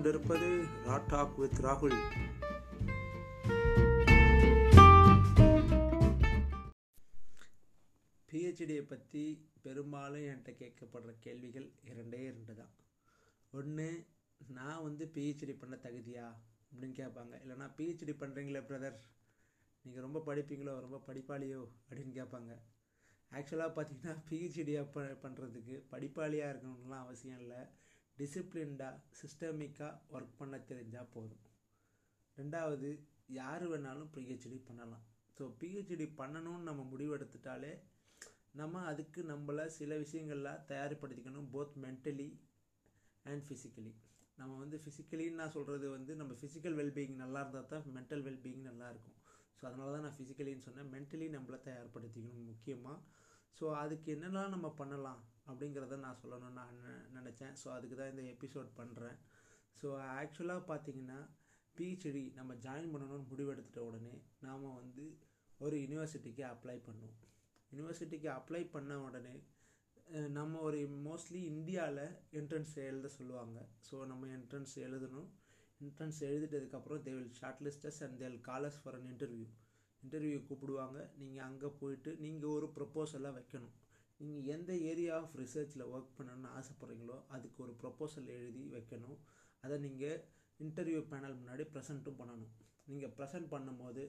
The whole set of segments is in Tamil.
கொண்டிருப்பது ராட்டாக் வித் ராகுல் பிஹெச்டியை பற்றி பெரும்பாலும் என்கிட்ட கேட்கப்படுற கேள்விகள் இரண்டே இரண்டு தான். ஒன்று நான் வந்து பிஹெச்டி பண்ண தகுதியா அப்படின்னு கேட்பாங்க. இல்லைனா பிஹெச்டி பண்ணுறீங்களே பிரதர் நீங்கள் ரொம்ப படிப்பீங்களோ ரொம்ப படிப்பாளியோ அப்படின்னு கேட்பாங்க. ஆக்சுவலாக பார்த்தீங்கன்னா பிஹெச்டியாக ப பண்ணுறதுக்கு படிப்பாளியாக இருக்கணும்லாம் அவசியம் இல்லை. டிசிப்ளின்டாக சிஸ்டமிக்காக ஒர்க் பண்ண தெரிஞ்சால் போதும். ரெண்டாவது யார் வேணாலும் பிஹெச்டி பண்ணலாம். ஸோ பிஹெச்டி பண்ணணும்னு நம்ம முடிவெடுத்துட்டாலே நம்ம அதுக்கு நம்மளை சில விஷயங்கள்லாம் தயார்படுத்திக்கணும் போத் மென்டலி அண்ட் ஃபிசிக்கலி நம்ம வந்து ஃபிசிக்கலின்னு நான் சொல்கிறது வந்து நம்ம ஃபிசிக்கல் வெல்பீயிங் நல்லா இருந்தால் தான் மென்டல் வெல்பீயிங் நல்லாயிருக்கும் ஸோ அதனால தான் நான் ஃபிசிக்கலின்னு சொன்னேன். மென்டலி நம்மளை தயார்படுத்திக்கணும் முக்கியமாக ஸோ அதுக்கு என்னெல்லாம் நம்ம பண்ணலாம்? அப்படிங்கிறத நான் சொல்லணும்னு நான் நெ- நினச்சேன். ஸோ அதுக்கு தான் இந்த எபிசோட் பண்ணுறேன் ஸோ ஆக்சுவலாக பார்த்தீங்கன்னா பிஹெச்டி நம்ம ஜாயின் பண்ணணும்னு முடிவெடுத்துட்ட உடனே நாம் வந்து ஒரு யூனிவர்சிட்டிக்கு அப்ளை பண்ணுவோம். யூனிவர்சிட்டிக்கு அப்ளை பண்ண உடனே நம்ம ஒரு மோஸ்ட்லி இந்தியாவில் என்ட்ரன்ஸ் எழுத சொல்லுவாங்க. ஸோ நம்ம என்ட்ரன்ஸ் எழுதணும். Entrance எழுதிட்டதுக்கப்புறம் they will short lists and they'll callers for an interview interview கூப்பிடுவாங்க. நீங்கள் அங்கே போயிட்டு நீங்கள் ஒரு ப்ரப்போசலாக வைக்கணும். நீங்கள் எந்த ஏரியா ஆஃப் ரிசர்ச்சில் ஒர்க் பண்ணணும்னு ஆசைப்பட்றீங்களோ அதுக்கு ஒரு ப்ரொப்போசல் எழுதி வைக்கணும். அதை நீங்கள் இன்டர்வியூ பேனல் முன்னாடி ப்ரெசென்ட்டும் பண்ணணும். நீங்கள் ப்ரெசென்ட் பண்ணும்போது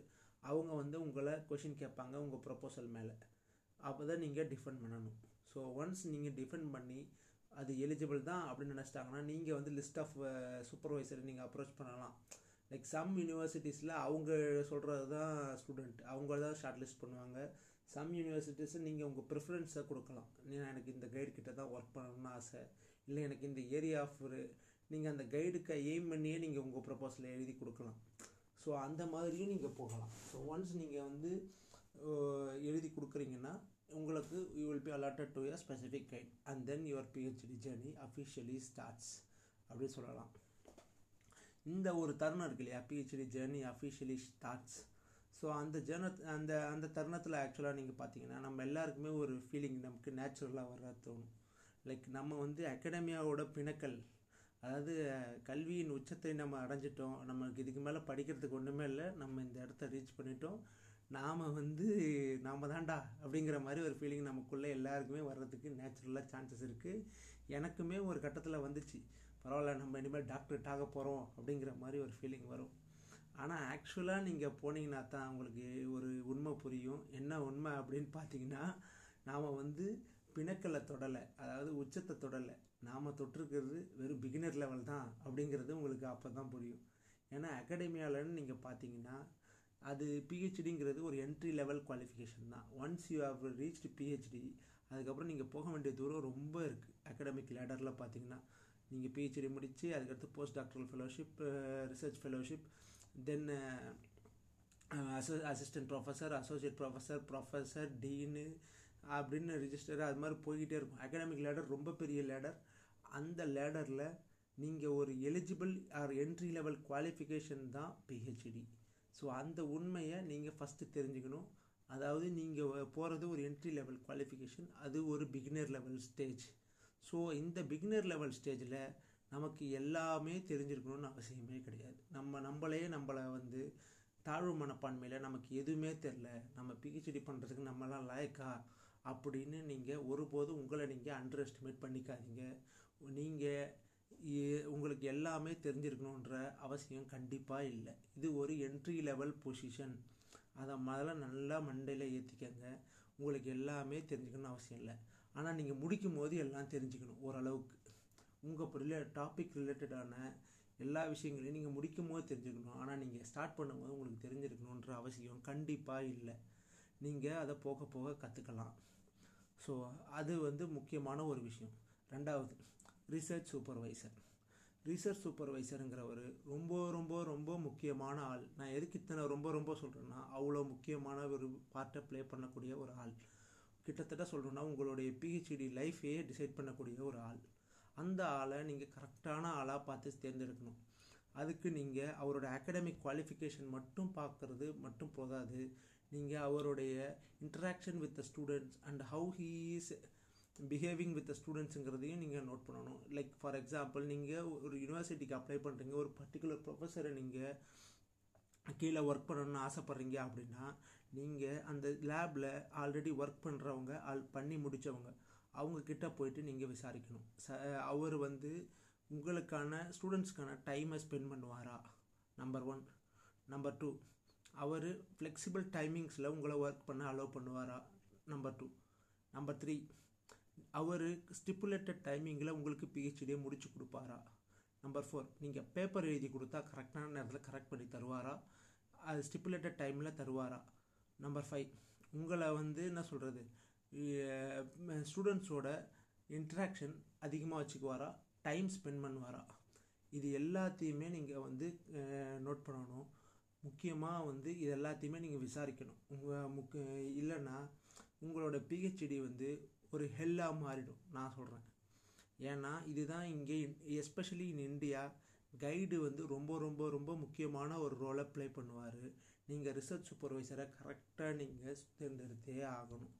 அவங்க வந்து உங்களை கொஷின் கேட்பாங்க உங்கள் ப்ரொப்போசல் மேலே. அப்போ தான் நீங்கள் டிஃபெண்ட் பண்ணணும். ஸோ ஒன்ஸ் நீங்கள் டிஃபெண்ட் பண்ணி அது எலிஜிபிள் தான் அப்படின்னு நினச்சிட்டாங்கன்னா நீங்கள் வந்து லிஸ்ட் ஆஃப் சூப்பர்வைசரை நீங்கள் அப்ரோச் பண்ணலாம் லைக் சம் யூனிவர்சிட்டிஸில் அவங்க சொல்கிறது தான் ஸ்டூடெண்ட் அவங்க தான் ஷார்ட் லிஸ்ட் பண்ணுவாங்க. சம் யூனிவர்சிட்டிஸை நீங்கள் உங்கள் ப்ரிஃபரன்ஸை கொடுக்கலாம். நீ எனக்கு இந்த கைடு கிட்ட தான் ஒர்க் பண்ணணும்னு ஆசை. இல்லை எனக்கு இந்த ஏரியா ஆஃப் நீங்கள் அந்த கைடுக்கு எய்ம் பண்ணியே நீங்கள் உங்கள் ப்ரப்போசலை எழுதி கொடுக்கலாம். ஸோ அந்த மாதிரியும் நீங்கள் போகலாம். ஸோ ஒன்ஸ் நீங்கள் வந்து எழுதி கொடுக்குறீங்கன்னா உங்களுக்கு you will be allotted to a specific guide and then your PhD journey officially starts அப்படின்னு சொல்லலாம். இந்த ஒரு தருணம் இருக்கு இல்லையா? PhD journey officially starts so அந்த ஜன அந்த அந்த தருணத்தில் ஆக்சுவலாக நீங்கள் பார்த்தீங்கன்னா நம்ம எல்லாருக்குமே ஒரு ஃபீலிங் நமக்கு நேச்சுரலாக வர தோணும். லைக் நம்ம வந்து அகாடமியாவோட பிணக்கல் அதாவது கல்வியின் உச்சத்தை நம்ம அடைஞ்சிட்டோம். நமக்கு இதுக்கு மேலே படிக்கிறதுக்கு ஒன்றுமே இல்லை. நம்ம இந்த இடத்த ரீச் பண்ணிட்டோம். நாம் வந்து நாம தான்டா அப்படிங்கிற மாதிரி ஒரு ஃபீலிங் நமக்குள்ளே எல்லாருக்குமே வர்றதுக்கு நேச்சுரலாக சான்சஸ் இருக்குது எனக்குமே ஒரு கட்டத்தில் வந்துச்சு. பரவாயில்ல நம்ம இனிமேல் டாக்டரேட் ஆக போகிறோம் அப்படிங்கிற மாதிரி ஒரு ஃபீலிங் வரும். ஆனால் ஆக்சுவலாக நீங்கள் போனீங்கன்னா தான் உங்களுக்கு ஒரு உண்மை புரியும். என்ன உண்மை அப்படின்னு பார்த்தீங்கன்னா நாம் வந்து பிணக்கலை தொடலை. அதாவது உச்சத்தை தொடலை. நாம் தொட்டிருக்கிறது வெறும் பிகினர் லெவல் தான் அப்படிங்கிறது உங்களுக்கு அப்போ தான் புரியும். ஏன்னா அகாடமியாலன்னு நீங்கள் பார்த்தீங்கன்னா அது பிஹெச்டிங்கிறது ஒரு என்ட்ரி லெவல் குவாலிஃபிகேஷன் தான். Once you have reached PhD அதுக்கப்புறம் நீங்கள் போக வேண்டிய தூரம் ரொம்ப இருக்குது அகாடமிக் லேடரில் பார்த்தீங்கன்னா நீங்கள் பிஹெச்டி முடித்து அதுக்கடுத்து post doctoral fellowship research fellowship then assistant professor associate professor professor dean அப்படின்னு ரிஜிஸ்டர் அது மாதிரி போய்கிட்டே இருக்கும். அகாடமிக் லேடர் ரொம்ப பெரிய லேடர் அந்த லேடரில் நீங்கள் ஒரு eligible or entry level qualification தான் பிஹெச்டி ஸோ அந்த உண்மையை நீங்கள் ஃபஸ்ட்டு தெரிஞ்சுக்கணும். அதாவது நீங்கள் போகிறது ஒரு என்ட்ரி லெவல் குவாலிஃபிகேஷன் அது ஒரு பிகினர் லெவல் ஸ்டேஜ் ஸோ இந்த பிகினர் லெவல் ஸ்டேஜில் நமக்கு எல்லாமே தெரிஞ்சிருக்கணும்னு அவசியமே கிடையாது. நம்ம நம்மளே நம்மளை வந்து தாழ்வு மனப்பான்மையில் நமக்கு எதுவுமே தெரில நம்ம பிஹெச்டி பண்ணுறதுக்கு நம்மலாம் லாயக்கா? அப்படின்னு நீங்கள் ஒருபோதும் உங்களை நீங்கள் அண்டர் எஸ்டிமேட் பண்ணிக்காதீங்க நீங்கள் உங்களுக்கு எல்லாமே தெரிஞ்சிருக்கணுன்ற அவசியம் கண்டிப்பாக இல்லை. இது ஒரு என்ட்ரி லெவல் பொசிஷன் அதை முதல்ல நல்லா மண்டையில் ஏற்றிக்கங்க உங்களுக்கு எல்லாமே தெரிஞ்சுக்கணும்னு அவசியம் இல்லை. ஆனால் நீங்கள் முடிக்கும் போது எல்லாம் தெரிஞ்சுக்கணும் ஓரளவுக்கு. உங்கள் ரிலே டாபிக் ரிலேட்டடான எல்லா விஷயங்களையும் நீங்கள் முடிக்கும் போது தெரிஞ்சுக்கணும். ஆனால் நீங்கள் ஸ்டார்ட் பண்ணும்போது உங்களுக்கு தெரிஞ்சிருக்கணுன்ற அவசியம் கண்டிப்பாக இல்லை. நீங்கள் அதை போக போக கற்றுக்கலாம் ஸோ அது வந்து முக்கியமான ஒரு விஷயம். ரெண்டாவது ரிசர்ச் சூப்பர்வைசர் ரிசர்ச் சூப்பர்வைசருங்கிறவர் ரொம்ப ரொம்ப ரொம்ப முக்கியமான ஆள். நான் எதுக்கு இத்தனை ரொம்ப ரொம்ப சொல்கிறேன்னா அவ்வளோ முக்கியமான ஒரு பார்ட்டை ப்ளே பண்ணக்கூடிய ஒரு ஆள். கிட்டத்தட்ட சொல்கிறேன்னா உங்களுடைய பிஹெச்டி லைஃபையே டிசைட் பண்ணக்கூடிய ஒரு ஆள். அந்த ஆளை நீங்கள் கரெக்டான ஆளாக பார்த்து தேர்ந்தெடுக்கணும். அதுக்கு நீங்கள் அவரோட அகாடமிக் குவாலிஃபிகேஷன் மட்டும் பார்க்குறது மட்டும் போதாது. நீங்கள் அவருடைய interaction with the students and how he is behaving with ஸ்டூடெண்ட்ஸுங்கிறதையும் நீங்கள் நோட் பண்ணணும். லைக் ஃபார் எக்ஸாம்பிள் நீங்கள் ஒரு யூனிவர்சிட்டிக்கு அப்ளை பண்ணுறீங்க ஒரு பர்டிகுலர் ப்ரொஃபஸரை நீங்கள் கீழே ஒர்க் பண்ணணும்னு ஆசைப்பட்றீங்க அப்படின்னா நீங்கள் அந்த லேபில் ஆல்ரெடி ஒர்க் பண்ணுறவங்க ஆல் பண்ணி முடித்தவங்க அவங்கக்கிட்ட போயிட்டு நீங்கள் விசாரிக்கணும். ச அவர் வந்து உங்களுக்கான ஸ்டூடெண்ட்ஸ்க்கான டைமை ஸ்பெண்ட் பண்ணுவாரா? நம்பர் ஒன் நம்பர் டூ அவர் ஃப்ளெக்சிபிள் டைமிங்ஸில் உங்களை ஒர்க் பண்ண அலோவ் பண்ணுவாரா? நம்பர் டூ நம்பர் த்ரீ அவர் ஸ்டிப்புலேட்டட் டைமிங்கில் உங்களுக்கு பிஹெச்டியை முடிச்சு கொடுப்பாரா? நம்பர் ஃபோர் நீங்கள் பேப்பர் எழுதி கொடுத்தா கரெக்டான நேரத்தில் கரெக்ட் பண்ணி தருவாரா? அது ஸ்டிப்புலேட்டட் டைமில் தருவாரா? நம்பர் ஃபைவ் உங்களை வந்து என்ன சொல்கிறது ஸ்டூடெண்ட்ஸோட இன்ட்ராக்ஷன் அதிகமாக வச்சுக்குவாரா? டைம் ஸ்பெண்ட் பண்ணுவாரா? இது எல்லாத்தையுமே நீங்கள் வந்து நோட் பண்ணணும். முக்கியமாக வந்து இது எல்லாத்தையுமே நீங்கள் விசாரிக்கணும். உங்கள் முக்க இல்லைன்னா உங்களோட பிஹெச்டி வந்து ஒரு ஹெல்லாக மாறிடும். நான் சொல்கிறேன் ஏன்னா இதுதான் இங்கே எஸ்பெஷலி இன் இந்தியா கைடு வந்து ரொம்ப ரொம்ப ரொம்ப முக்கியமான ஒரு ரோலை ப்ளே பண்ணுவார். நீங்கள் ரிசர்ச் சூப்பர்வைசரை கரெக்டாக நீங்கள் தேர்ந்தெடுத்தே ஆகணும்.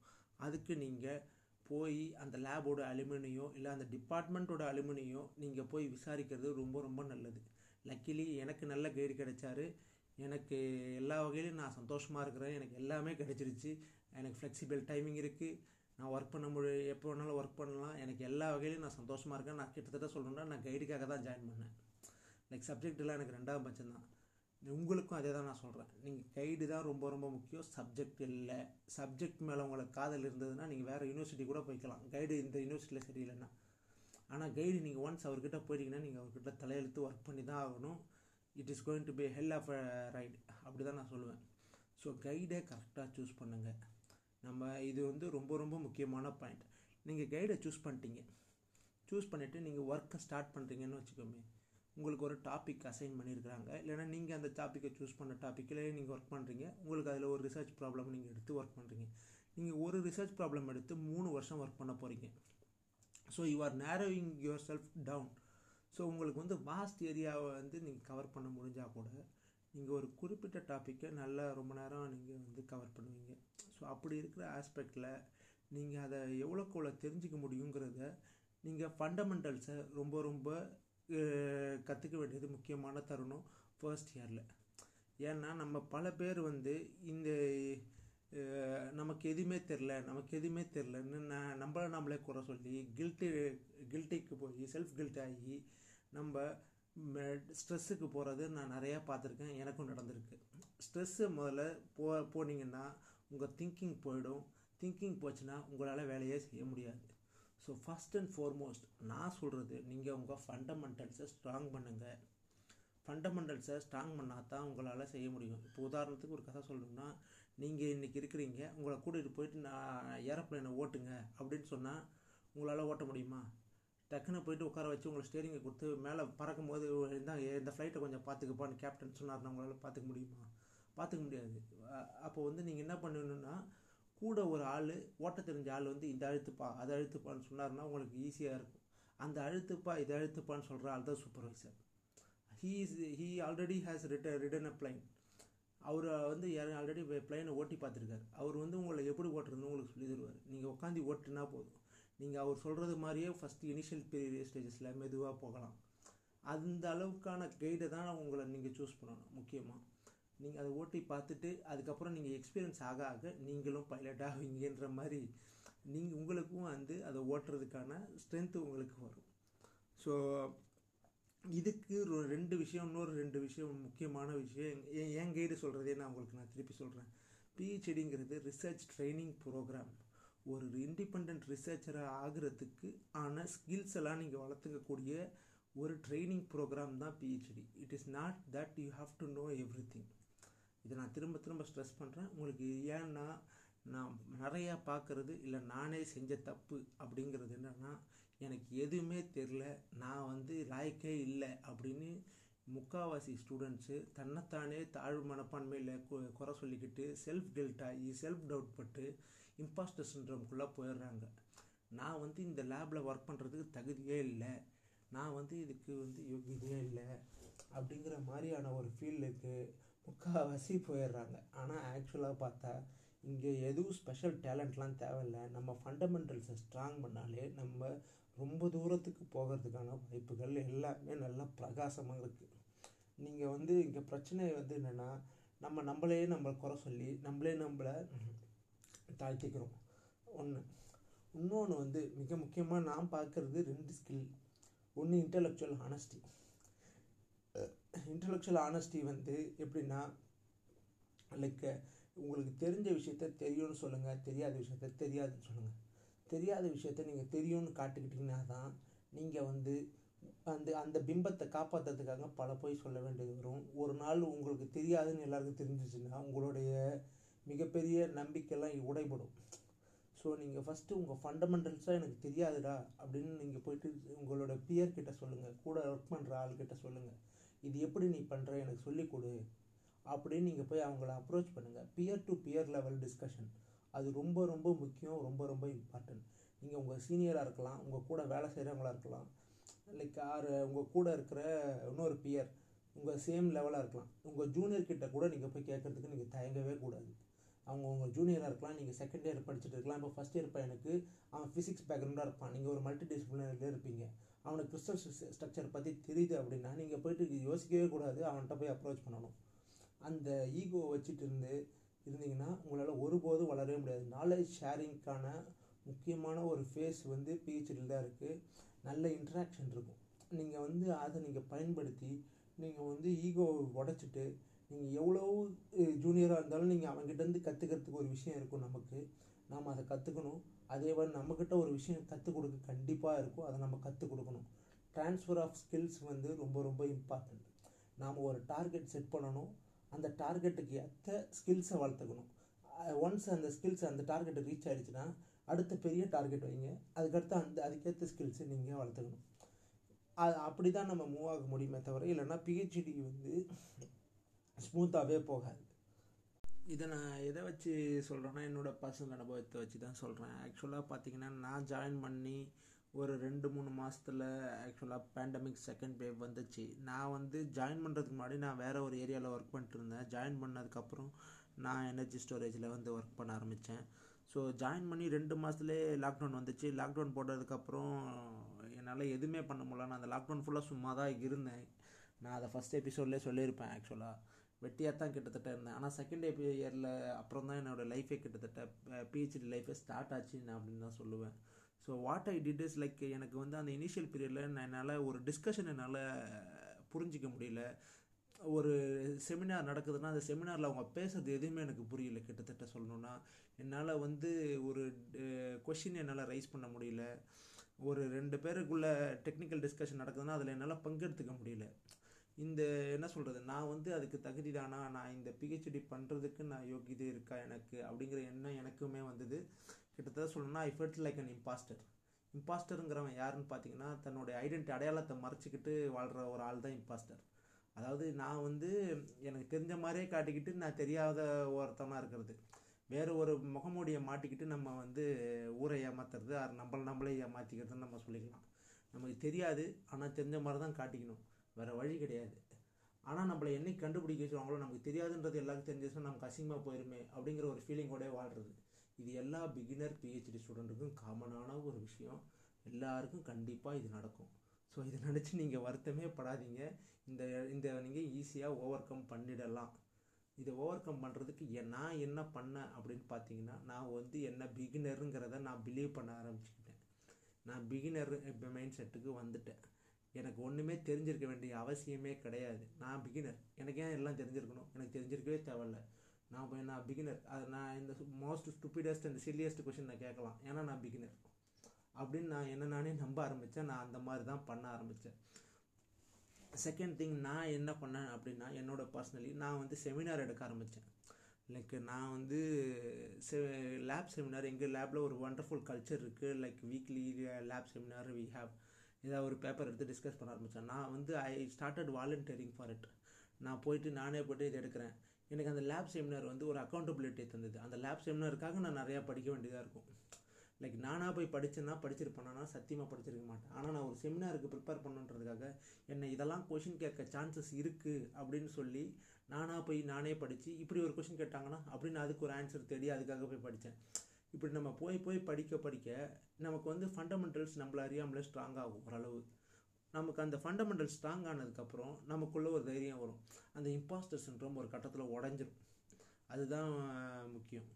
அதுக்கு நீங்கள் போய் அந்த லேபோட அலுமினியோ இல்லை அந்த டிபார்ட்மெண்ட்டோட அலுமினியோ நீங்கள் போய் விசாரிக்கிறது ரொம்ப ரொம்ப நல்லது. லக்கிலி எனக்கு நல்ல கைடு கிடைச்சாரு. எனக்கு எல்லா வகையிலும் நான் சந்தோஷமாக இருக்கிறேன். எனக்கு எல்லாமே கிடைச்சிருச்சு. எனக்கு ஃப்ளெக்சிபிள் டைமிங் இருக்குது நான் ஒர்க் பண்ண முடியும் எப்போ வேணாலும் ஒர்க் பண்ணலாம். எனக்கு எல்லா வகையிலும் நான் சந்தோஷமாக இருக்கேன். நான் கிட்டத்தட்ட சொல்லணும்னா நான் கைடுக்காக தான் ஜாயின் பண்ணேன். லைக் சப்ஜெக்டெலாம் எனக்கு ரெண்டாவது பட்சம் தான் உங்களுக்கும் அதே தான் நான் சொல்கிறேன் நீங்கள் கைடு தான் ரொம்ப ரொம்ப முக்கியம். சப்ஜெக்ட் இல்லை. சப்ஜெக்ட் மேலே உங்களுக்கு காதல் இருந்ததுன்னா நீங்கள் வேறு யூனிவர்சிட்டி கூட போய்க்கலாம். கைடு இந்த யூனிவர்சிட்டியில் சரியில்லைன்னா. ஆனால் கைடு நீங்கள் ஒன்ஸ் அவர்கிட்ட போயிட்டீங்கன்னா நீங்கள் அவர்கிட்ட தலையெழுத்து ஒர்க் பண்ணி தான் ஆகணும். It is going to be hell of right அப்படி தான் நான் சொல்லுவேன். ஸோ கைடை கரெக்டாக சூஸ் பண்ணுங்கள் நம்ம இது வந்து ரொம்ப ரொம்ப முக்கியமான பாயிண்ட் நீங்கள் கைடை சூஸ் பண்ணிட்டீங்க. சூஸ் பண்ணிவிட்டு நீங்கள் ஒர்க்கை ஸ்டார்ட் பண்ணுறீங்கன்னு வச்சுக்கோமே. உங்களுக்கு ஒரு டாபிக் அசைன் பண்ணியிருக்கிறாங்க இல்லைனா நீங்கள் அந்த டாப்பிக்கை சூஸ் பண்ண டாப்பிக்கில் நீங்கள் ஒர்க் பண்ணுறீங்க உங்களுக்கு அதில் ஒரு ரிசர்ச் ப்ராப்ளம் நீங்கள் எடுத்து ஒர்க் பண்ணுறீங்க நீங்கள் ஒரு ரிசர்ச் ப்ராப்ளம் எடுத்து மூணு வருஷம் ஒர்க் பண்ண போகிறீங்க so you are narrowing yourself down so உங்களுக்கு வந்து வாஸ்ட் ஏரியாவை வந்து நீங்கள் கவர் பண்ண முடிஞ்சால் கூட நீங்கள் ஒரு குறிப்பிட்ட டாப்பிக்கை நல்லா ரொம்ப நேரம் நீங்கள் வந்து கவர் பண்ணுவீங்க. ஸோ அப்படி இருக்கிற ஆஸ்பெக்டில் நீங்கள் அதை எவ்வளோக்கு எவ்வளோ தெரிஞ்சிக்க முடியுங்கிறத நீங்கள் ஃபண்டமெண்டல்ஸை ரொம்ப ரொம்ப கற்றுக்க வேண்டியது முக்கியமான தருணம் ஃபர்ஸ்ட் இயரில் ஏன்னா நம்ம பல பேர் வந்து இந்த நமக்கு எதுவுமே தெரில நமக்கு எதுவுமே தெரிலன்னு நான் நம்மளை நம்மளே குறை சொல்லி கில்ட்டு கில்ட்டிக்கு போய் செல்ஃப் கில்ட் ஆகி நம்ம ஸ்ட்ரெஸ்ஸுக்கு போகிறது நான் நிறையா பார்த்துருக்கேன் எனக்கும் நடந்திருக்கு. ஸ்ட்ரெஸ்ஸு முதல்ல போ போனீங்கன்னா உங்கள் திங்கிங் போயிடும். திங்கிங் போச்சுன்னா உங்களால் வேலையே செய்ய முடியாது. ஸோ ஃபஸ்ட் அண்ட் ஃபார்மோஸ்ட் நான் சொல்கிறது நீங்கள் உங்கள் ஃபண்டமெண்டல்ஸை ஸ்ட்ராங் பண்ணுங்கள் ஃபண்டமெண்டல்ஸை ஸ்ட்ராங் பண்ணால் தான் உங்களால் செய்ய முடியும். இப்போ உதாரணத்துக்கு ஒரு கதை சொல்லணும்னா நீங்கள் இன்றைக்கி இருக்கிறீங்க உங்களை கூட்டிகிட்டு போயிட்டு நான் ஏரோப்ளைனை ஓட்டுங்க அப்படின்னு சொன்னால் உங்களால் ஓட்ட முடியுமா? டக்குன்னு போயிட்டு உட்கார வச்சு உங்களை ஸ்டேரிங்கை கொடுத்து மேலே பறக்கும் போது இந்த இந்த ஃப்ளைட்டை கொஞ்சம் பார்த்துக்குப்பான்னு கேப்டன் சொன்னார்னா உங்களால் பார்த்துக்க முடியுமா? பார்த்துக்க முடியாது. அப்போ வந்து நீங்கள் என்ன பண்ணணுன்னா கூட ஒரு ஆள் ஓட்ட தெரிஞ்ச ஆள் வந்து இந்த அழுத்துப்பா அதை அழுத்துப்பான்னு சொன்னார்னா உங்களுக்கு ஈஸியாக இருக்கும். அந்த அழுத்துப்பா இதை அழுத்துப்பான்னு சொல்கிற ஆள் தான் supervisor he is he already has ரிட்ட written a plan அவர் வந்து ஆல்ரெடி பிளைனை ஓட்டி பார்த்துருக்காரு. அவர் வந்து உங்களை எப்படி ஓட்டுறதுன்னு உங்களுக்கு சொல்லி தருவார் நீங்கள் உட்காந்து ஓட்டுனா போதும். நீங்கள் அவர் சொல்கிறது மாதிரியே ஃபஸ்ட்டு இனிஷியல் பீரியட் ஸ்டேஜஸில் மெதுவாக போகலாம். அந்த அளவுக்கான கைடை தான் உங்களை நீங்கள் சூஸ் பண்ணணும் முக்கியமாக நீங்கள் அதை ஓட்டி பார்த்துட்டு அதுக்கப்புறம் நீங்கள் எக்ஸ்பீரியன்ஸ் ஆக ஆக நீங்களும் பைலட் ஆவீங்கன்ற மாதிரி நீங்கள் உங்களுக்கும் வந்து அதை ஓட்டுறதுக்கான ஸ்ட்ரென்த்து உங்களுக்கு வரும். ஸோ இதுக்கு ரெண்டு விஷயம் இன்னொரு ரெண்டு விஷயம் முக்கியமான விஷயம் என் என் கைடு சொல்கிறதே நான் உங்களுக்கு நான் திருப்பி சொல்கிறேன் பிஹெச்டிங்கிறது ரிசர்ச் ட்ரைனிங் ப்ரோக்ராம் ஒரு இண்டிபெண்ட் ரிசர்ச்சராக ஆகிறதுக்கு ஆன ஸ்கில்ஸ் எல்லாம் நீங்கள் வளர்த்துக்கக்கூடிய ஒரு ட்ரைனிங் ப்ரோக்ராம் தான் PhD it is not that you have to know everything இதை நான் திரும்ப திரும்ப ஸ்ட்ரெஸ் பண்ணுறேன் உங்களுக்கு ஏன்னா நான் நிறையா பார்க்குறது இல்லை நானே செஞ்ச தப்பு அப்படிங்கிறது என்னென்னா எனக்கு எதுவுமே தெரில நான் வந்து லாய்க்கே இல்லை அப்படின்னு முக்காவாசி ஸ்டூடெண்ட்ஸு தன்னைத்தானே தாழ்வு மனப்பான்மையில் குறை சொல்லிக்கிட்டு செல்ஃப் கில்ட் ஆகி செல்ஃப் டவுட் பட்டு இம்பாஸ்டர் சின்ரம்குள்ளே போயிடுறாங்க. நான் வந்து இந்த லேபில் ஒர்க் பண்ணுறதுக்கு தகுதியே இல்லை. நான் வந்து இதுக்கு வந்து யோகியதே இல்லை. அப்படிங்கிற மாதிரியான ஒரு ஃபீல் இருக்குது முக்கால்வாசி போயிடுறாங்க. ஆனால் ஆக்சுவலாக பார்த்தா இங்கே எதுவும் ஸ்பெஷல் டேலண்ட்லாம் தேவையில்லை. நம்ம ஃபண்டமெண்டல்ஸை ஸ்ட்ராங் பண்ணாலே நம்ம ரொம்ப தூரத்துக்கு போகிறதுக்கான வாய்ப்புகள் எல்லாமே நல்லா பிரகாசமாக இருக்குது நீங்கள் வந்து இங்கே பிரச்சனை வந்து என்னென்னா நம்ம நம்மளே நம்ம குறை சொல்லி நம்மளே நம்மளை தாழ்த்திக்கிறோம். ஒன்று இன்னொன்று வந்து மிக முக்கியமாக நான் பார்க்குறது ரெண்டு ஸ்கில் ஒன்று இன்டலெக்சுவல் ஹானஸ்டி இன்டலெக்சுவல் ஆனஸ்டி வந்து எப்படின்னா லைக் உங்களுக்கு தெரிஞ்ச விஷயத்த தெரியும்னு சொல்லுங்கள் தெரியாத விஷயத்த தெரியாதுன்னு சொல்லுங்கள் தெரியாத விஷயத்த நீங்கள் தெரியும்னு காட்டுக்கிட்டிங்கன்னா தான் நீங்கள் வந்து அந்த அந்த பிம்பத்தை காப்பாற்றுறதுக்காக பல போய் சொல்ல வேண்டியது வரும். ஒரு நாள் உங்களுக்கு தெரியாதுன்னு எல்லாருக்கும் தெரிஞ்சிச்சுன்னா உங்களுடைய மிகப்பெரிய நம்பிக்கைலாம் உடைபடும். ஸோ நீங்கள் ஃபஸ்ட்டு உங்கள் ஃபண்டமெண்டல்ஸாக எனக்கு தெரியாதுடா அப்படின்னு நீங்கள் போயிட்டு உங்களோட பியர்கிட்ட சொல்லுங்கள் கூட ஒர்க் பண்ணுற ஆள்கிட்ட சொல்லுங்கள் இது எப்படி நீ பண்ணுற எனக்கு சொல்லிக் கொடு. அப்படின்னு நீங்கள் போய் அவங்கள அப்ரோச் பண்ணுங்கள் peer to peer level discussion அது ரொம்ப ரொம்ப முக்கியம். ரொம்ப ரொம்ப இம்பார்ட்டன்ட் நீங்கள் உங்கள் சீனியராக இருக்கலாம். உங்கள் கூட வேலை செய்கிறவங்களா இருக்கலாம். லைக் ஆறு உங்கள் கூட இருக்கிற இன்னொரு பியர் உங்கள் சேம் லெவலாக இருக்கலாம். உங்கள் ஜூனியர் கிட்ட கூட நீங்கள் போய் கேட்குறதுக்கு நீங்கள் தயங்கவே கூடாது. அவங்க உங்கள் ஜூனியராக இருக்கலாம். நீங்கள் செகண்ட் இயர் படிச்சுட்டு இருக்கலாம். இப்போ ஃபஸ்ட் இயர் பையனுக்கு அவன் ஃபிசிக்ஸ் பேக்ரவுண்டாக இருப்பான். நீங்கள் ஒரு மல்டி டிசிப்ளினரில் இருப்பீங்க. அவனுக்கு கிறிஸ்டல் ஸ்ட்ரக்சர் பற்றி தெரியுது அப்படின்னா நீங்கள் போயிட்டு யோசிக்கவே கூடாது. அவன்கிட்ட போய் அப்ரோச் பண்ணணும். அந்த ஈகோவை வச்சுட்டு இருந்து இருந்தீங்கன்னா உங்களால் ஒருபோதும் வளரவே முடியாது. நாலேஜ் ஷேரிங்க்கான முக்கியமான ஒரு ஃபேஸ் வந்து பிஹெச்டியில் தான் இருக்குது நல்ல இன்ட்ராக்ஷன் இருக்கும். நீங்கள் வந்து அதை நீங்கள் பயன்படுத்தி நீங்கள் வந்து ஈகோவை உடச்சிட்டு நீங்கள் எவ்வளோ ஜூனியராக இருந்தாலும் நீங்கள் அவங்ககிட்டேருந்து கற்றுக்கிறதுக்கு ஒரு விஷயம் இருக்கும் நமக்கு. நாம் அதை கற்றுக்கணும் அதே மாதிரி நம்மக்கிட்ட ஒரு விஷயம் கற்றுக் கொடுக்க கண்டிப்பாக இருக்கும். அதை நம்ம கற்றுக் கொடுக்கணும். ட்ரான்ஸ்ஃபர் ஆஃப் ஸ்கில்ஸ் வந்து ரொம்ப ரொம்ப இம்பார்ட்டண்ட் நாம் ஒரு டார்கெட் செட் பண்ணணும். அந்த டார்கெட்டுக்கு ஏற்ற ஸ்கில்ஸை வளர்த்துக்கணும். ஒன்ஸ் அந்த ஸ்கில்ஸ் அந்த டார்கெட்டு ரீச் ஆகிடுச்சுன்னா அடுத்த பெரிய டார்கெட் வைங்க. அதுக்கடுத்து அந்த அதுக்கேற்ற ஸ்கில்ஸை நீங்கள் வளர்த்துக்கணும். அது அப்படி தான் நம்ம மூவ் ஆக முடியுமே தவிர இல்லைன்னா பிஹெச்டி வந்து ஸ்மூத்தாகவே போகாது. இதை நான் எதை வச்சு சொல்கிறேன்னா என்னோடய பர்சனல் அனுபவத்தை வச்சு தான் சொல்கிறேன் ஆக்சுவலாக பார்த்தீங்கன்னா நான் ஜாயின் பண்ணி ஒரு ரெண்டு மூணு மாதத்தில் ஆக்சுவலாக பேண்டமிக் செகண்ட் வேவ் வந்துச்சு. நான் வந்து ஜாயின் பண்ணுறதுக்கு முன்னாடி நான் வேறு ஒரு ஏரியாவில் ஒர்க் பண்ணிட்டு இருந்தேன். ஜாயின் பண்ணதுக்கப்புறம் நான் எனர்ஜி ஸ்டோரேஜில் வந்து ஒர்க் பண்ண ஆரம்பித்தேன் ஸோ ஜாயின் பண்ணி ரெண்டு மாதத்துலேயே லாக்டவுன் வந்துச்சு. லாக்டவுன் போட்டதுக்கப்புறம் என்னால் எதுவுமே பண்ண முடியல. நான் அந்த லாக்டவுன் ஃபுல்லாக சும்மா தான் இருந்தேன். நான் அதை ஃபஸ்ட் எபிசோட்லேயே சொல்லியிருப்பேன் ஆக்சுவலாக வெட்டியாக தான் கிட்டத்தட்ட இருந்தேன். ஆனால் செகண்ட் இயரில் அப்புறம் தான் என்னோடய லைஃபே கிட்டத்தட்ட பிஹெச்டி லைஃபே ஸ்டார்ட் ஆச்சு நான் அப்படின்னு தான் சொல்லுவேன். So what I did is like எனக்கு வந்து அந்த இனிஷியல் பீரியடில் நான் என்னால் ஒரு டிஸ்கஷன் என்னால் புரிஞ்சிக்க முடியல. ஒரு செமினார் நடக்குதுன்னா அந்த செமினாரில் அவங்க பேசுறது எதுவுமே எனக்கு புரியல கிட்டத்தட்ட சொல்லணுன்னா என்னால் வந்து ஒரு கொஷின் என்னால் ரைஸ் பண்ண முடியல. ஒரு ரெண்டு பேருக்குள்ள டெக்னிக்கல் டிஸ்கஷன் நடக்குதுன்னா அதில் என்னால் பங்கெடுத்துக்க முடியல. இந்த என்ன சொல்கிறது நான் வந்து அதுக்கு தகுதி தானா நான் இந்த பிஹெச்டி பண்ணுறதுக்கு நான் யோகியதை இருக்கா எனக்கு? அப்படிங்கிற எண்ணம் எனக்குமே வந்தது. கிட்டத்தட்ட சொல்லணும்னா I felt like an impostor இம்பாஸ்டருங்கிறவன் யாருன்னு பார்த்தீங்கன்னா தன்னுடைய ஐடென்டி அடையாளத்தை மறைச்சிக்கிட்டு வாழ்கிற ஒரு ஆள் தான் இம்பாஸ்டர் அதாவது நான் வந்து எனக்கு தெரிஞ்ச மாதிரியே காட்டிக்கிட்டு நான் தெரியாத ஒருத்தனாக இருக்கிறது. வேறு ஒரு முகமூடியை மாட்டிக்கிட்டு நம்ம வந்து ஊரை ஏமாத்துறது அது நம்மளை நம்மளே ஏமாற்றிக்கிறதுன்னு நம்ம சொல்லிக்கலாம். நமக்கு தெரியாது ஆனால் தெரிஞ்ச மாதிரி தான் காட்டிக்கணும். வேறு வழி கிடையாது. ஆனால் நம்மளை என்னைக்கு கண்டுபிடிக்க வச்சுருவாங்களோ நமக்கு தெரியாதுன்றது எல்லாருக்கும் தெரிஞ்சிச்சுன்னா நமக்கு அசிங்கமாக போயிருமே அப்படிங்கிற ஒரு ஃபீலிங்கோட வாழ்கிறது இது எல்லா பிகினர் பிஹெச்டி ஸ்டூடெண்ட்டுக்கும் காமனான ஒரு விஷயம். எல்லாருக்கும் கண்டிப்பாக இது நடக்கும். ஸோ இதை நினச்சி நீங்கள் வருத்தமே படாதீங்க. இந்த இந்த நீங்கள் ஈஸியாக ஓவர் கம் பண்ணிடலாம். இதை ஓவர் கம் பண்ணுறதுக்கு நான் என்ன பண்ணேன் அப்படின்னு பார்த்தீங்கன்னா நான் வந்து என்ன பிகினருங்கிறத நான் பிலீவ் பண்ண ஆரம்பிச்சுக்கிட்டேன். நான் பிகினர் மைண்ட் செட்டுக்கு வந்துட்டேன். எனக்கு ஒன்றுமே தெரிஞ்சிருக்க வேண்டிய அவசியமே கிடையாது. நான் பிகினர் எனக்கு ஏன் எல்லாம் தெரிஞ்சிருக்கணும்? எனக்கு தெரிஞ்சிருக்கவே தேவையில்ல. நான் போய் நான் பிகினர் அது நான் இந்த most stupidest and silliest question நான் கேட்கலாம். ஏன்னா நான் பிகினர் அப்படின்னு நான் என்ன நானே நம்ப ஆரம்பித்தேன் நான் அந்த மாதிரி தான் பண்ண ஆரம்பித்தேன் செகண்ட் திங் நான் என்ன பண்ணேன் அப்படின்னா என்னோட பர்சனலி நான் வந்து செமினார் எடுக்க ஆரம்பித்தேன் லைக் நான் வந்து செ லேப் செமினார் எங்கள் லேபில் ஒரு ஒண்டர்ஃபுல் கல்ச்சர் இருக்குது like weekly lab seminar we have ஏதாவது ஒரு பேப்பர் எடுத்து டிஸ்கஸ் பண்ண ஆரம்பித்தேன் நான் வந்து I started volunteering for it நான் போயிட்டு நானே போய்ட்டு இது எடுக்கிறேன். எனக்கு அந்த லேப் செமினார் வந்து ஒரு அக்கௌண்டபிலிட்டி தந்தது. அந்த லேப் செமினாருக்காக நான் நிறையா படிக்க வேண்டியதாக இருக்கும். லைக் நானாக போய் படித்தேன்னா படிச்சிருப்பேனா. சத்தியமாக படிச்சிருக்க மாட்டேன். ஆனால் நான் ஒரு செமினாருக்கு ப்ரிப்பேர் பண்ணுன்றதுக்காக என்னை இதெல்லாம் கொஷின் கேட்க சான்சஸ் இருக்குது அப்படின்னு சொல்லி நானாக போய் நானே படித்து இப்படி ஒரு கொஷின் கேட்டாங்கன்னா அப்படின்னு அதுக்கு ஒரு ஆன்சர் தேடி அதுக்காக போய் படித்தேன் இப்படி நம்ம போய் போய் படிக்க படிக்க நமக்கு வந்து ஃபண்டமெண்டல்ஸ் நம்மள அறியாமலே ஸ்ட்ராங் ஆகும் ஓரளவு. நமக்கு அந்த ஃபண்டமெண்டல் ஸ்ட்ராங் ஆனதுக்கப்புறம் நமக்குள்ளே ஒரு தைரியம் வரும். அந்த இம்பாஸ்டர் சின்ரோம் ஒரு கட்டத்தில் உடஞ்சிரும். அதுதான் முக்கியம்.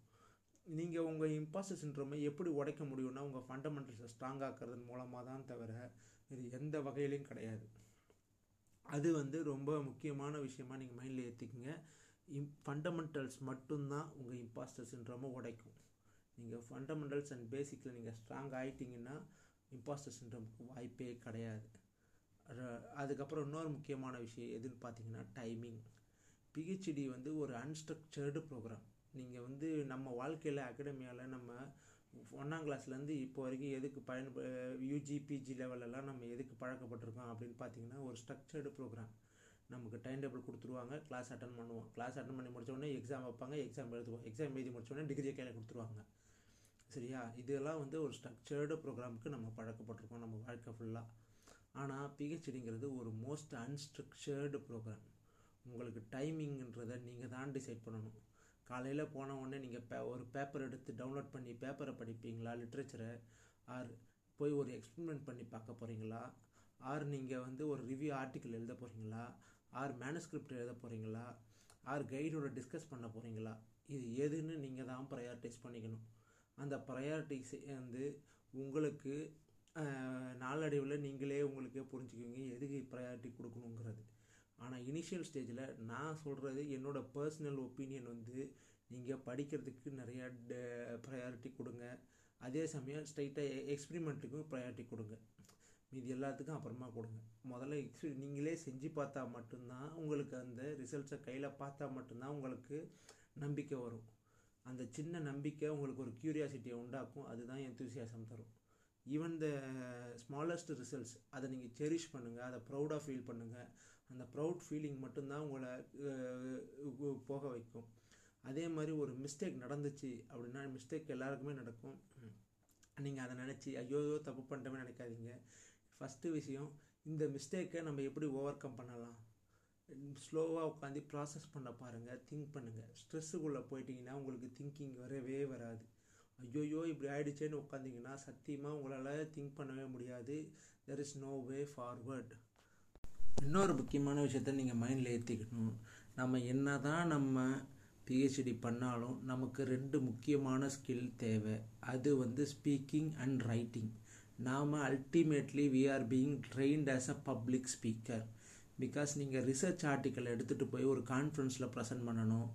நீங்கள் உங்கள் இம்பாஸ்டர் சின்ரோமை எப்படி உடைக்க முடியும்னா உங்கள் ஃபண்டமெண்டல்ஸை ஸ்ட்ராங் ஆக்கிறதன் மூலமாக தான் தவிர இது எந்த வகையிலையும் கிடையாது. அது வந்து ரொம்ப முக்கியமான விஷயமா நீங்கள் மைண்டில் ஏற்றிக்கிங்க இம் ஃபண்டமெண்டல்ஸ் மட்டும்தான் உங்கள் இம்பாஸ்டர் சின்ரோமை உடைக்கும். நீங்கள் ஃபண்டமெண்டல்ஸ் அண்ட் பேசிக்கில் நீங்கள் ஸ்ட்ராங் ஆகிட்டிங்கன்னா இம்பாஸ்டர் சின்ட்ரோமுக்கு வாய்ப்பே கிடையாது. அதுக்கப்புறம் இன்னொரு முக்கியமான விஷயம் எதுன்னு பார்த்தீங்கன்னா டைமிங் பிஹெச்டி வந்து ஒரு அன்ஸ்ட்ரக்சர்டு ப்ரோக்ராம் நீங்கள் வந்து நம்ம வாழ்க்கையில் அகாடமியால் நம்ம ஒன்றாம் கிளாஸ்லேருந்து இப்போ வரைக்கும் எதுக்கு பயன் யூஜி பிஜி லெவலெல்லாம் நம்ம எதுக்கு பழக்கப்பட்டிருக்கோம் அப்படின்னு பார்த்தீங்கன்னா ஒரு ஸ்ட்ரக்சர்டு ப்ரோக்ராம் நமக்கு டைம் டேபிள் கொடுத்துருவாங்க கிளாஸ் அட்டன் பண்ணுவோம். கிளாஸ் அட்டன் பண்ணி முடிச்சோடனே எக்ஸாம் வைப்பாங்க எக்ஸாம் எழுதுவோம். எக்ஸாம் எழுதி முடிச்சோடனே டிகிரியை கையில் கொடுத்துருவாங்க. சரியா? இதெல்லாம் வந்து ஒரு ஸ்ட்ரக்சர்டு ப்ரோக்ராமுக்கு நம்ம பழக்கப்பட்டிருக்கோம் நம்ம வாழ்க்கை ஃபுல்லாக ஆனால் பிஹெச்டிங்கிறது ஒரு மோஸ்ட் அன்ஸ்ட்ரக்சர்டு ப்ரோக்ராம் உங்களுக்கு டைமிங்ன்றதை நீங்கள் தான் டிசைட் பண்ணணும். காலையில் போன உடனே நீங்கள் பே ஒரு பேப்பர் எடுத்து டவுன்லோட் பண்ணி பேப்பரை படிப்பீங்களா லிட்ரேச்சரை ஆர் போய் ஒரு எக்ஸ்பெரிமெண்ட் பண்ணி பார்க்க போகிறீங்களா ஆர் நீங்கள் வந்து ஒரு ரிவ்யூ ஆர்டிக்கிள் எழுத போகிறீங்களா ஆர் மேனுஸ்கிரிப்ட் எழுத போகிறீங்களா ஆர் கைடோட டிஸ்கஸ் பண்ண போகிறீங்களா இது எதுன்னு நீங்கள் தான் ப்ரையாரிட்டைஸ் பண்ணிக்கணும். அந்த ப்ரையாரிட்டிஸை வந்து உங்களுக்கு நாளடைவில் நீங்களே உங்களுக்கே புரிஞ்சுக்குவீங்க எதுக்கு ப்ரையாரிட்டி கொடுக்கணுங்கிறது. ஆனால் இனிஷியல் ஸ்டேஜில் நான் சொல்கிறது என்னோடய பர்சனல் ஒப்பீனியன் வந்து நீங்கள் படிக்கிறதுக்கு நிறையா ப்ரையாரிட்டி கொடுங்க. அதே சமயம் ஸ்ட்ரைட்டாக எக்ஸ்பிரிமெண்ட்டுக்கும் ப்ரையாரிட்டி கொடுங்க. மீதி எல்லாத்துக்கும் அப்புறமா கொடுங்க. முதல்ல எக்ஸ்பி நீங்களே செஞ்சு பார்த்தா மட்டும்தான் உங்களுக்கு அந்த ரிசல்ட்ஸை கையில் பார்த்தா மட்டும்தான் உங்களுக்கு நம்பிக்கை வரும். அந்த சின்ன நம்பிக்கை உங்களுக்கு ஒரு க்யூரியாசிட்டியை உண்டாக்கும். அதுதான் எந்தூசியாசம் தரும். ஈவன் த ஸ்மாலஸ்ட் ரிசல்ட்ஸ் அதை நீங்கள் செரிஷ் பண்ணுங்கள் அதை ப்ரௌடாக ஃபீல் பண்ணுங்கள் அந்த ப்ரௌட் ஃபீலிங் மட்டும்தான் உங்களை போக வைக்கும். அதே மாதிரி ஒரு மிஸ்டேக் நடந்துச்சு அப்படின்னா மிஸ்டேக் எல்லாருக்குமே நடக்கும். நீங்கள் அதை நினச்சி ஐயோ தப்பு பண்ணிட்டோமே நினைக்காதீங்க. ஃபஸ்ட்டு விஷயம் இந்த மிஸ்டேக்கை நம்ம எப்படி ஓவர் கம் பண்ணலாம்? ஸ்லோவாக உட்காந்து ப்ராசஸ் பண்ண பாருங்கள் திங்க் பண்ணுங்கள் ஸ்ட்ரெஸ்ஸுக்குள்ளே போயிட்டீங்கன்னா உங்களுக்கு திங்கிங் வரவே வராது. ஐயோயோ இப்படி ஆயிடுச்சேன்னு உட்காந்திங்கன்னா சத்தியமாக உங்களால் திங்க் பண்ணவே முடியாது. There is no way forward இன்னொரு முக்கியமான விஷயத்த நீங்கள் மைண்டில் ஏற்றிக்கணும் நம்ம என்ன தான் நம்ம பிஹெச்டி பண்ணாலும் நமக்கு ரெண்டு முக்கியமான ஸ்கில் தேவை. அது வந்து ஸ்பீக்கிங் அண்ட் ரைட்டிங் நாம் ultimately we are being trained as a public speaker because நீங்கள் ரிசர்ச் ஆர்டிக்கல் எடுத்துகிட்டு போய் ஒரு கான்ஃபரன்ஸில் ப்ரெசென்ட் பண்ணணும்.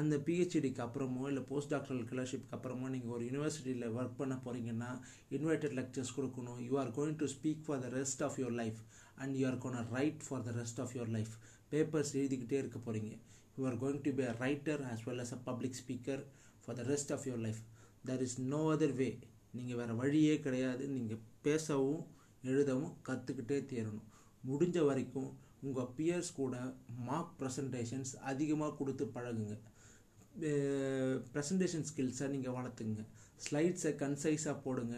அந்த பிஹெச்டிக்கு அப்புறமோ இல்லை போஸ்ட் டாக்டரல் ஸ்காலர்ஷிப்க்கு அப்புறமோ நீங்கள் ஒரு யூனிவர்சிட்டியில் ஒர்க் பண்ண போகிறீங்கன்னா இன்வைட்டட் லெக்சர்ஸ் கொடுக்கணும். You are going to speak for the rest of your life and you are gonna write for the rest of your life papers எழுதிக்கிட்டே இருக்க போகிறீங்க you are going to be a writer as well as a public speaker for the rest of your life there is no other way நீங்கள் வேறு வழியே கிடையாது. நீங்கள் பேசவும் எழுதவும் கற்றுக்கிட்டே தேரணும். முடிஞ்ச வரைக்கும் உங்கள் பியர்ஸ் கூட மார்க் ப்ரெசன்டேஷன்ஸ் அதிகமாக கொடுத்து பழகுங்க. ப்ரெசன்டேஷன் ஸ்கில்ஸை நீங்கள் வளர்த்துங்க ஸ்லைட்ஸை கன்சைஸாக போடுங்க.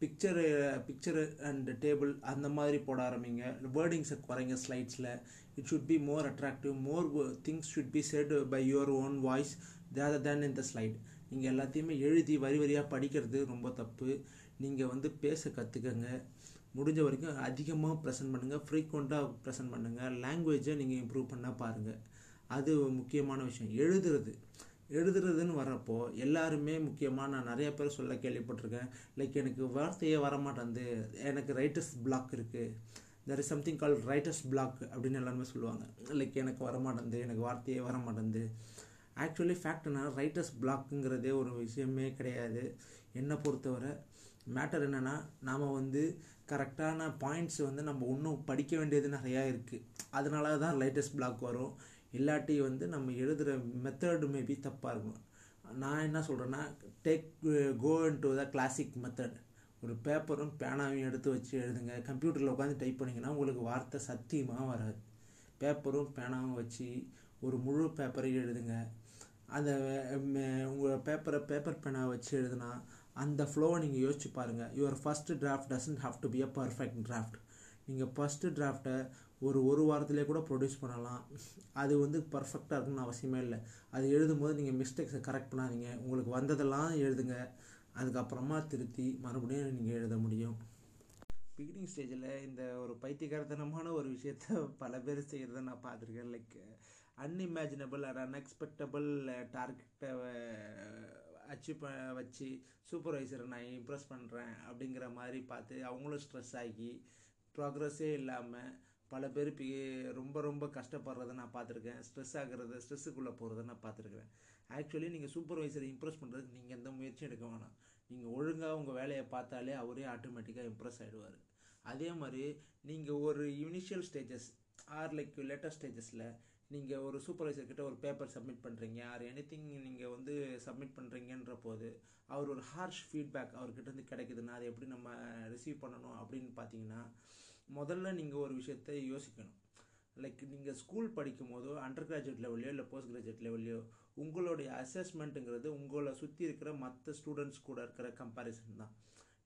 பிக்சரு பிக்சரு அண்ட் டேபிள் அந்த மாதிரி போட ஆரம்பிங்க. வேர்டிங்ஸை குறைங்க ஸ்லைட்ஸில் it should be more attractive more things should be said by your own voice rather than in the slide நீங்கள் எல்லாத்தையுமே எழுதி வரி வரியாக படிக்கிறது ரொம்ப தப்பு. நீங்கள் வந்து பேச கற்றுக்கங்க முடிஞ்ச வரைக்கும் அதிகமாக ப்ரெசென்ட் பண்ணுங்கள் ஃப்ரீக்வெண்ட்டாக ப்ரெசென்ட் பண்ணுங்கள் லாங்குவேஜை நீங்கள் இம்ப்ரூவ் பண்ணால் பாருங்கள் அது முக்கியமான விஷயம். எழுதுறது. எழுதுறதுன்னு வரப்போ எல்லாருமே முக்கியமாக நான் நிறைய பேர் சொல்ல கேள்விப்பட்டிருக்கேன். லைக் எனக்கு வார்த்தையே வரமாட்டேங்குது எனக்கு ரைட்டர்ஸ் பிளாக் இருக்குது there is something call writer's block அப்படின்னு எல்லாருமே சொல்லுவாங்க. லைக் எனக்கு வரமாட்டேங்குது எனக்கு வார்த்தையே வரமாட்டேங்குது ஆக்சுவலி ஃபேக்ட் என்ன ரைட்டர்ஸ் பிளாக்குங்கிறதே ஒரு விஷயமே கிடையாது. என்னை பொறுத்தவரை மேட்டர் என்னென்னா நாம் வந்து கரெக்டான பாயிண்ட்ஸ் வந்து நம்ம இன்னும் படிக்க வேண்டியது நிறையா இருக்குது அதனால தான் லேட்டஸ்ட் பிளாக் வரும். இல்லாட்டி வந்து நம்ம எழுதுகிற மெத்தடு மேபி தப்பாக இருக்கும். நான் என்ன சொல்கிறேன்னா take go to the classic method ஒரு பேப்பரும் பேனாவையும் எடுத்து வச்சு எழுதுங்க. கம்ப்யூட்டரில் உட்காந்து டைப் பண்ணிங்கன்னா உங்களுக்கு வார்த்தை சத்தியமாக வராது. பேப்பரும் பேனாவும் வச்சு ஒரு முழு பேப்பரையும் எழுதுங்க. அந்த உங்கள் பேப்பரை பேப்பர் பேனாவை வச்சு எழுதுனா அந்த ஃப்ளோவை நீங்கள் யோசிச்சு பாருங்கள் your first draft doesn't have to be a perfect draft நீங்கள் ஃபஸ்ட்டு டிராஃப்டை ஒரு ஒரு வாரத்திலே கூட ப்ரொடியூஸ் பண்ணலாம். அது வந்து பர்ஃபெக்டாக இருக்கணும்னு அவசியமே இல்லை. அது எழுதும் போது நீங்கள் மிஸ்டேக்ஸை கரெக்ட் பண்ணாதீங்க. உங்களுக்கு வந்ததெல்லாம் எழுதுங்க. அதுக்கப்புறமா திருத்தி மறுபடியும் நீங்கள் எழுத முடியும். பிகினிங் ஸ்டேஜில் இந்த ஒரு பைத்தியகாரத்தனமான ஒரு விஷயத்த பல பேர் செய்கிறத நான் பார்த்துருக்கேன். லைக் அன்இமேஜினபிள் அண்ட் அன்எக்ஸ்பெக்டபிள் டார்கெட்டை அச்சீவ் ப வச்சு சூப்பர்வைசரை நான் இம்ப்ரெஸ் பண்ணுறேன் அப்படிங்கிற மாதிரி பார்த்து அவங்களும் ஸ்ட்ரெஸ் ஆகி ப்ராக்ரஸே இல்லாமல் பல பேர் பி ரொம்ப ரொம்ப கஷ்டப்படுறத நான் பார்த்துருக்கேன். ஸ்ட்ரெஸ் ஆகிறத ஸ்ட்ரெஸ்ஸுக்குள்ளே போகிறத நான் பார்த்துருக்கேன் ஆக்சுவலி நீங்கள் சூப்பர்வைசரை இம்ப்ரெஸ் பண்ணுறதுக்கு நீங்கள் எந்த முயற்சியும் எடுக்க வேணாம். நீங்கள் ஒழுங்காக உங்கள் வேலையை பார்த்தாலே அவரே ஆட்டோமேட்டிக்காக இம்ப்ரெஸ் ஆகிடுவார் அதே மாதிரி நீங்கள் ஒரு initial stages or like latest ஸ்டேஜஸில் நீங்கள் ஒரு சூப்பர்வைசர் கிட்ட ஒரு பேப்பர் சப்மிட் பண்ணுறீங்க ஆர் எனி திங் நீங்கள் வந்து சப்மிட் பண்ணுறீங்கன்ற போது அவர் ஒரு ஹார்ஷ் ஃபீட்பேக் அவர்கிட்ட இருந்து கிடைக்குதுன்னா அதை எப்படி நம்ம ரிசீவ் பண்ணணும் அப்படின்னு பார்த்தீங்கன்னா முதல்ல நீங்கள் ஒரு விஷயத்த யோசிக்கணும். லைக் நீங்கள் ஸ்கூல் படிக்கும் போதோ அண்டர் கிராஜுவேட் லெவல்லையோ இல்லை போஸ்ட் கிராஜுவேட் லெவல்லையோ உங்களுடைய அசஸ்மெண்ட்டுங்கிறது உங்களை சுற்றி இருக்கிற மற்ற ஸ்டூடெண்ட்ஸ் கூட இருக்கிற கம்பேரிசன் தான்.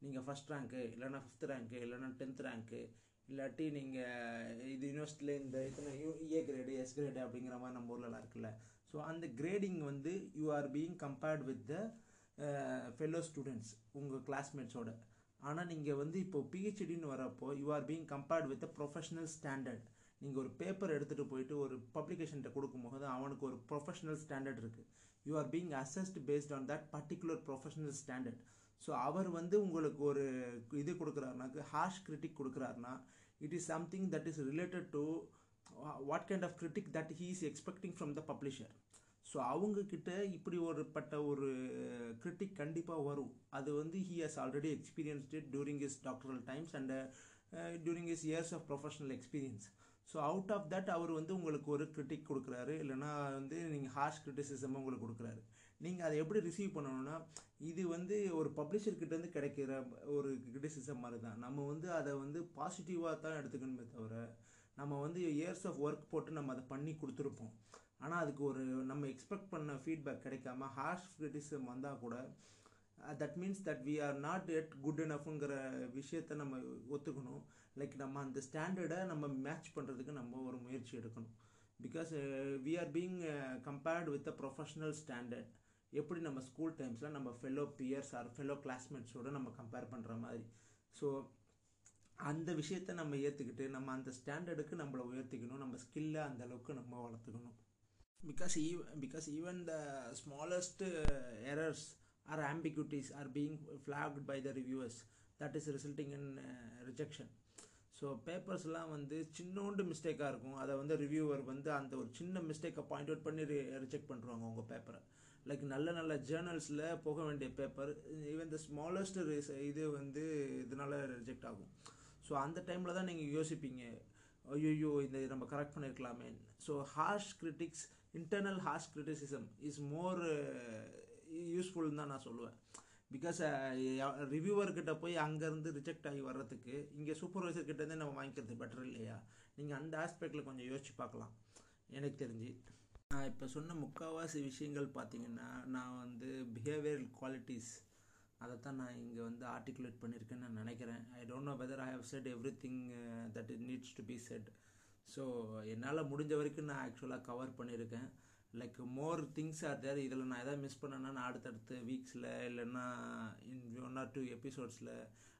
நீங்கள் ஃபஸ்ட் ரேங்க்கு இல்லைனா ஃபிஃப்த் ரேங்க்கு இல்லைனா டென்த் ரேங்க்கு இல்லாட்டி நீங்கள் இது யூனிவர்சிட்டியில் இந்த இத்தனை you A grade S grade அப்படிங்கிற மாதிரி நம்ம ஊர்லலாம் இருக்குல்ல. ஸோ அந்த கிரேடிங் வந்து you are being compared with the fellow students உங்கள் கிளாஸ்மேட்ஸோட ஆனால் நீங்கள் வந்து இப்போ பிஹெச்டின்னு வரப்போ you are being compared with the professional standard நீங்கள் ஒரு பேப்பர் எடுத்துகிட்டு போயிட்டு ஒரு பப்ளிகேஷன்கிட்ட கொடுக்கும்போது அவனுக்கு ஒரு ப்ரொஃபஷனல் ஸ்டாண்டர்ட் இருக்குது you are being assessed based on that particular professional standard so அவர் வந்து உங்களுக்கு ஒரு இது கொடுக்குறாருனாக்கு harsh critic கொடுக்குறாருனா it is something that is related to what kind of critic that he is expecting from the publisher so அவங்கக்கிட்ட இப்படி ஒரு பட்ட ஒரு uh, கிரிட்டிக் கண்டிப்பாக வரும். அது வந்து he has already experienced it during his doctoral times and during his years of professional experience so out of that அவர் வந்து உங்களுக்கு ஒரு கிரிட்டிக் கொடுக்குறாரு. இல்லைனா வந்து நீங்கள் ஹார்ஷ் கிரிட்டிசிசம் உங்களுக்கு கொடுக்குறாரு. நீங்கள் அதை எப்படி ரிசீவ் பண்ணணும்னா இது வந்து ஒரு பப்ளிஷர்கிட்டேருந்து கிடைக்கிற ஒரு கிரிட்டிசிசம் மாதிரி தான் நம்ம வந்து அதை வந்து பாசிட்டிவாக தான் எடுத்துக்கணுமே தவிர நம்ம வந்து இயர்ஸ் ஆஃப் ஒர்க் போட்டு நம்ம அதை பண்ணி கொடுத்துருப்போம். ஆனால் அதுக்கு ஒரு நம்ம எக்ஸ்பெக்ட் பண்ண ஃபீட்பேக் கிடைக்காம ஹார்ஷ் கிரிட்டிசிசம் வந்தால் கூட that means that we are not yet good எனஃப்ங்கிற விஷயத்த நம்ம ஒத்துக்கணும். லைக் நம்ம அந்த ஸ்டாண்டர்டை நம்ம மேட்ச் பண்ணுறதுக்கு நம்ம ஒரு முயற்சி எடுக்கணும். Because we are being compared with a professional standard எப்படி நம்ம ஸ்கூல் டைம்ஸில் நம்ம ஃபெல்லோ பியர்ஸ் ஆர் ஃபெல்லோ கிளாஸ்மேட்ஸோடு நம்ம கம்பேர் பண்ணுற மாதிரி. ஸோ அந்த விஷயத்த நம்ம ஏற்றுக்கிட்டு நம்ம அந்த ஸ்டாண்டர்டுக்கு நம்மளை உயர்த்திக்கணும். நம்ம ஸ்கில்லை அந்த அளவுக்கு நம்ம வளர்த்துக்கணும். Because eve because even the smallest errors or ambiguities are being flagged by the reviewers that is resulting in rejection so பேப்பர்ஸ்லாம் வந்து சின்னோண்டு மிஸ்டேக்காக இருக்கும். அதை வந்து ரிவ்யூவர் வந்து அந்த ஒரு சின்ன மிஸ்டேக்கை பாயிண்ட் அவுட் பண்ணி ரிஜெக்ட் பண்ணுறாங்க உங்கள் பேப்பரை லைக் நல்ல நல்ல ஜேர்னல்ஸில் போக வேண்டிய பேப்பர் ஈவன் த ஸ்மாலஸ்ட் இது வந்து இதனால் ரிஜெக்ட் ஆகும். ஸோ அந்த டைமில் தான் நீங்கள் யோசிப்பீங்க ஐயோ இந்த நம்ம correct பண்ணியிருக்கலாமே so harsh critics internal harsh criticism is more யூஸ்ஃபுல்னு தான் நான் சொல்லுவேன். பிகாஸ் uh, ரிவ்யூவர்கிட்ட போய் அங்கேருந்து ரிஜெக்ட் ஆகி வர்றதுக்கு இங்கே சூப்பர்வைசர் கிட்டேருந்து நம்ம வாங்கிக்கிறது பெட்டர் இல்லையா? நீங்கள் அந்த ஆஸ்பெக்டில் கொஞ்சம் யோசிச்சு பார்க்கலாம். எனக்கு தெரிஞ்சு. நான் இப்போ சொன்ன முக்கால்வாசி விஷயங்கள் பார்த்தீங்கன்னா நான் வந்து பிஹேவியரல் குவாலிட்டிஸ் அதை தான் நான் இங்கே வந்து ஆர்டிகுலேட் பண்ணியிருக்கேன்னு நான் நினைக்கிறேன். I don't know whether I have said everything that it needs to be said so என்னால் முடிஞ்ச வரைக்கும் நான் ஆக்சுவலாக கவர் பண்ணியிருக்கேன் like more things are there இதில் நான் எதாவது மிஸ் பண்ணேன்னா நான் அடுத்தடுத்த வீக்ஸில் இல்லைன்னா இன் ஒன் ஆர் டூ எபிசோட்ஸில்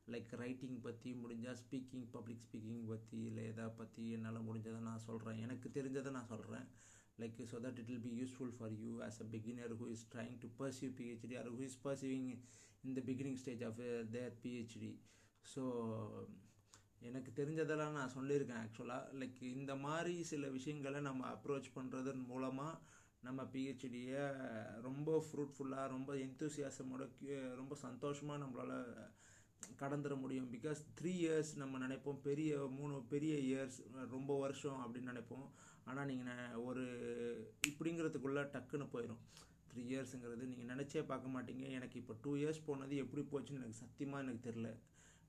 லைக் ரைட்டிங் பற்றி முடிஞ்சால் ஸ்பீக்கிங் பப்ளிக் ஸ்பீக்கிங் பற்றி இல்லை எதை பற்றி என்னால் முடிஞ்சதை நான் சொல்கிறேன் எனக்கு தெரிஞ்சதை நான் சொல்கிறேன் like so that it will be useful for you as a beginner who is trying to pursue phd or who is pursuing in the beginning stage of uh, their phd எனக்கு தெரிஞ்சதெல்லாம் நான் சொல்லியிருக்கேன் ஆக்சுவலாக லைக் இந்த மாதிரி சில விஷயங்களை நம்ம அப்ரோச் பண்ணுறதன் மூலமாக நம்ம பிஹெச்டியை ரொம்ப ஃப்ரூட்ஃபுல்லாக ரொம்ப எந்தூசியாசமோட uh, ரொம்ப சந்தோஷமாக நம்மளால் கடந்துட முடியும். பிகாஸ் த்ரீ இயர்ஸ் நம்ம நினைப்போம். பெரிய மூணு பெரிய இயர்ஸ் ரொம்ப வருஷம் அப்படின்னு நினைப்போம். ஆனால் நீங்கள் ஒரு இப்படிங்கிறதுக்குள்ளே டக்குன்னு போயிடும் த்ரீ இயர்ஸுங்கிறது நீங்கள் நினச்சே பார்க்க மாட்டீங்க. எனக்கு இப்போ டூ இயர்ஸ் போனது எப்படி போச்சுன்னு எனக்கு சத்தியமாக எனக்கு தெரில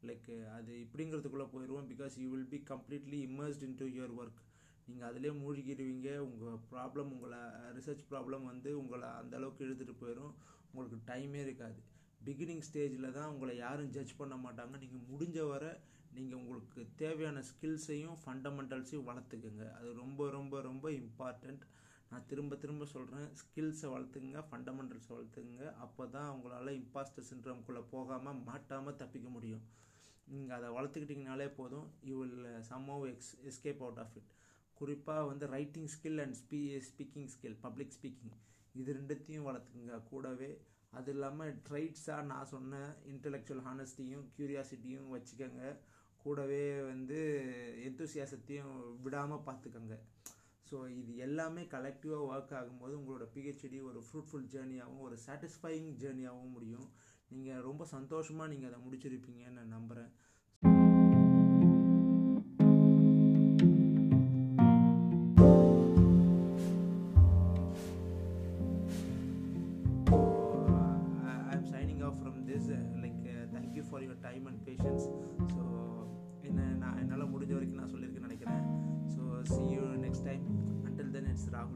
லைக் அது இப்படிங்கிறதுக்குள்ளே போயிடுவோம் because you will be completely immersed in to your work நீங்கள் அதிலே மூழ்கிடுவீங்க. உங்கள் ப்ராப்ளம் உங்களை ரிசர்ச் ப்ராப்ளம் வந்து உங்களை அந்தளவுக்கு இழுத்துட்டு போயிடும் உங்களுக்கு டைமே இருக்காது. பிகினிங் ஸ்டேஜில் தான் உங்களை யாரும் ஜட்ஜ் பண்ண மாட்டாங்க. நீங்கள் முடிஞ்ச வரை நீங்கள் உங்களுக்கு தேவையான ஸ்கில்ஸையும் ஃபண்டமெண்டல்ஸையும் வளர்த்துக்குங்க. அது ரொம்ப ரொம்ப ரொம்ப இம்பார்ட்டண்ட் நான் திரும்ப திரும்ப சொல்கிறேன் ஸ்கில்ஸை வளர்த்துக்குங்க ஃபண்டமெண்டல்ஸை வளர்த்துக்குங்க. அப்போ தான் உங்களால் இம்பாஸ்டர் சின்ரம்குள்ளே போகாமல் மாட்டாமல் தப்பிக்க முடியும். நீங்கள் அதை வளர்த்துக்கிட்டிங்கனாலே போதும். You will somehow X escape out of it குறிப்பாக வந்து ரைட்டிங் ஸ்கில் அண்ட் ஸ்பீ ஸ்பீக்கிங் ஸ்கில் பப்ளிக் ஸ்பீக்கிங் இது ரெண்டுத்தையும் வளர்த்துக்குங்க. கூடவே அது இல்லாமல் ட்ரைட்ஸாக நான் சொன்ன இன்டலெக்சுவல் ஹானஸ்டியும் க்யூரியாசிட்டியும் வச்சுக்கோங்க. கூடவே வந்து எந்தூசியாசத்தையும் விடாமல் பார்த்துக்கோங்க ஸோ இது எல்லாமே கலெக்டிவாக ஒர்க் ஆகும்போது உங்களோட பிஹெச்டி ஒரு ஃப்ரூட்ஃபுல் ஜேர்னியாகவும் ஒரு சாட்டிஸ்ஃபையிங் ஜேர்னியாகவும் முடியும். நீங்கள் ரொம்ப சந்தோஷமாக நீங்கள் அதை முடிச்சிருப்பீங்கன்னு நான் நம்புகிறேன் நான்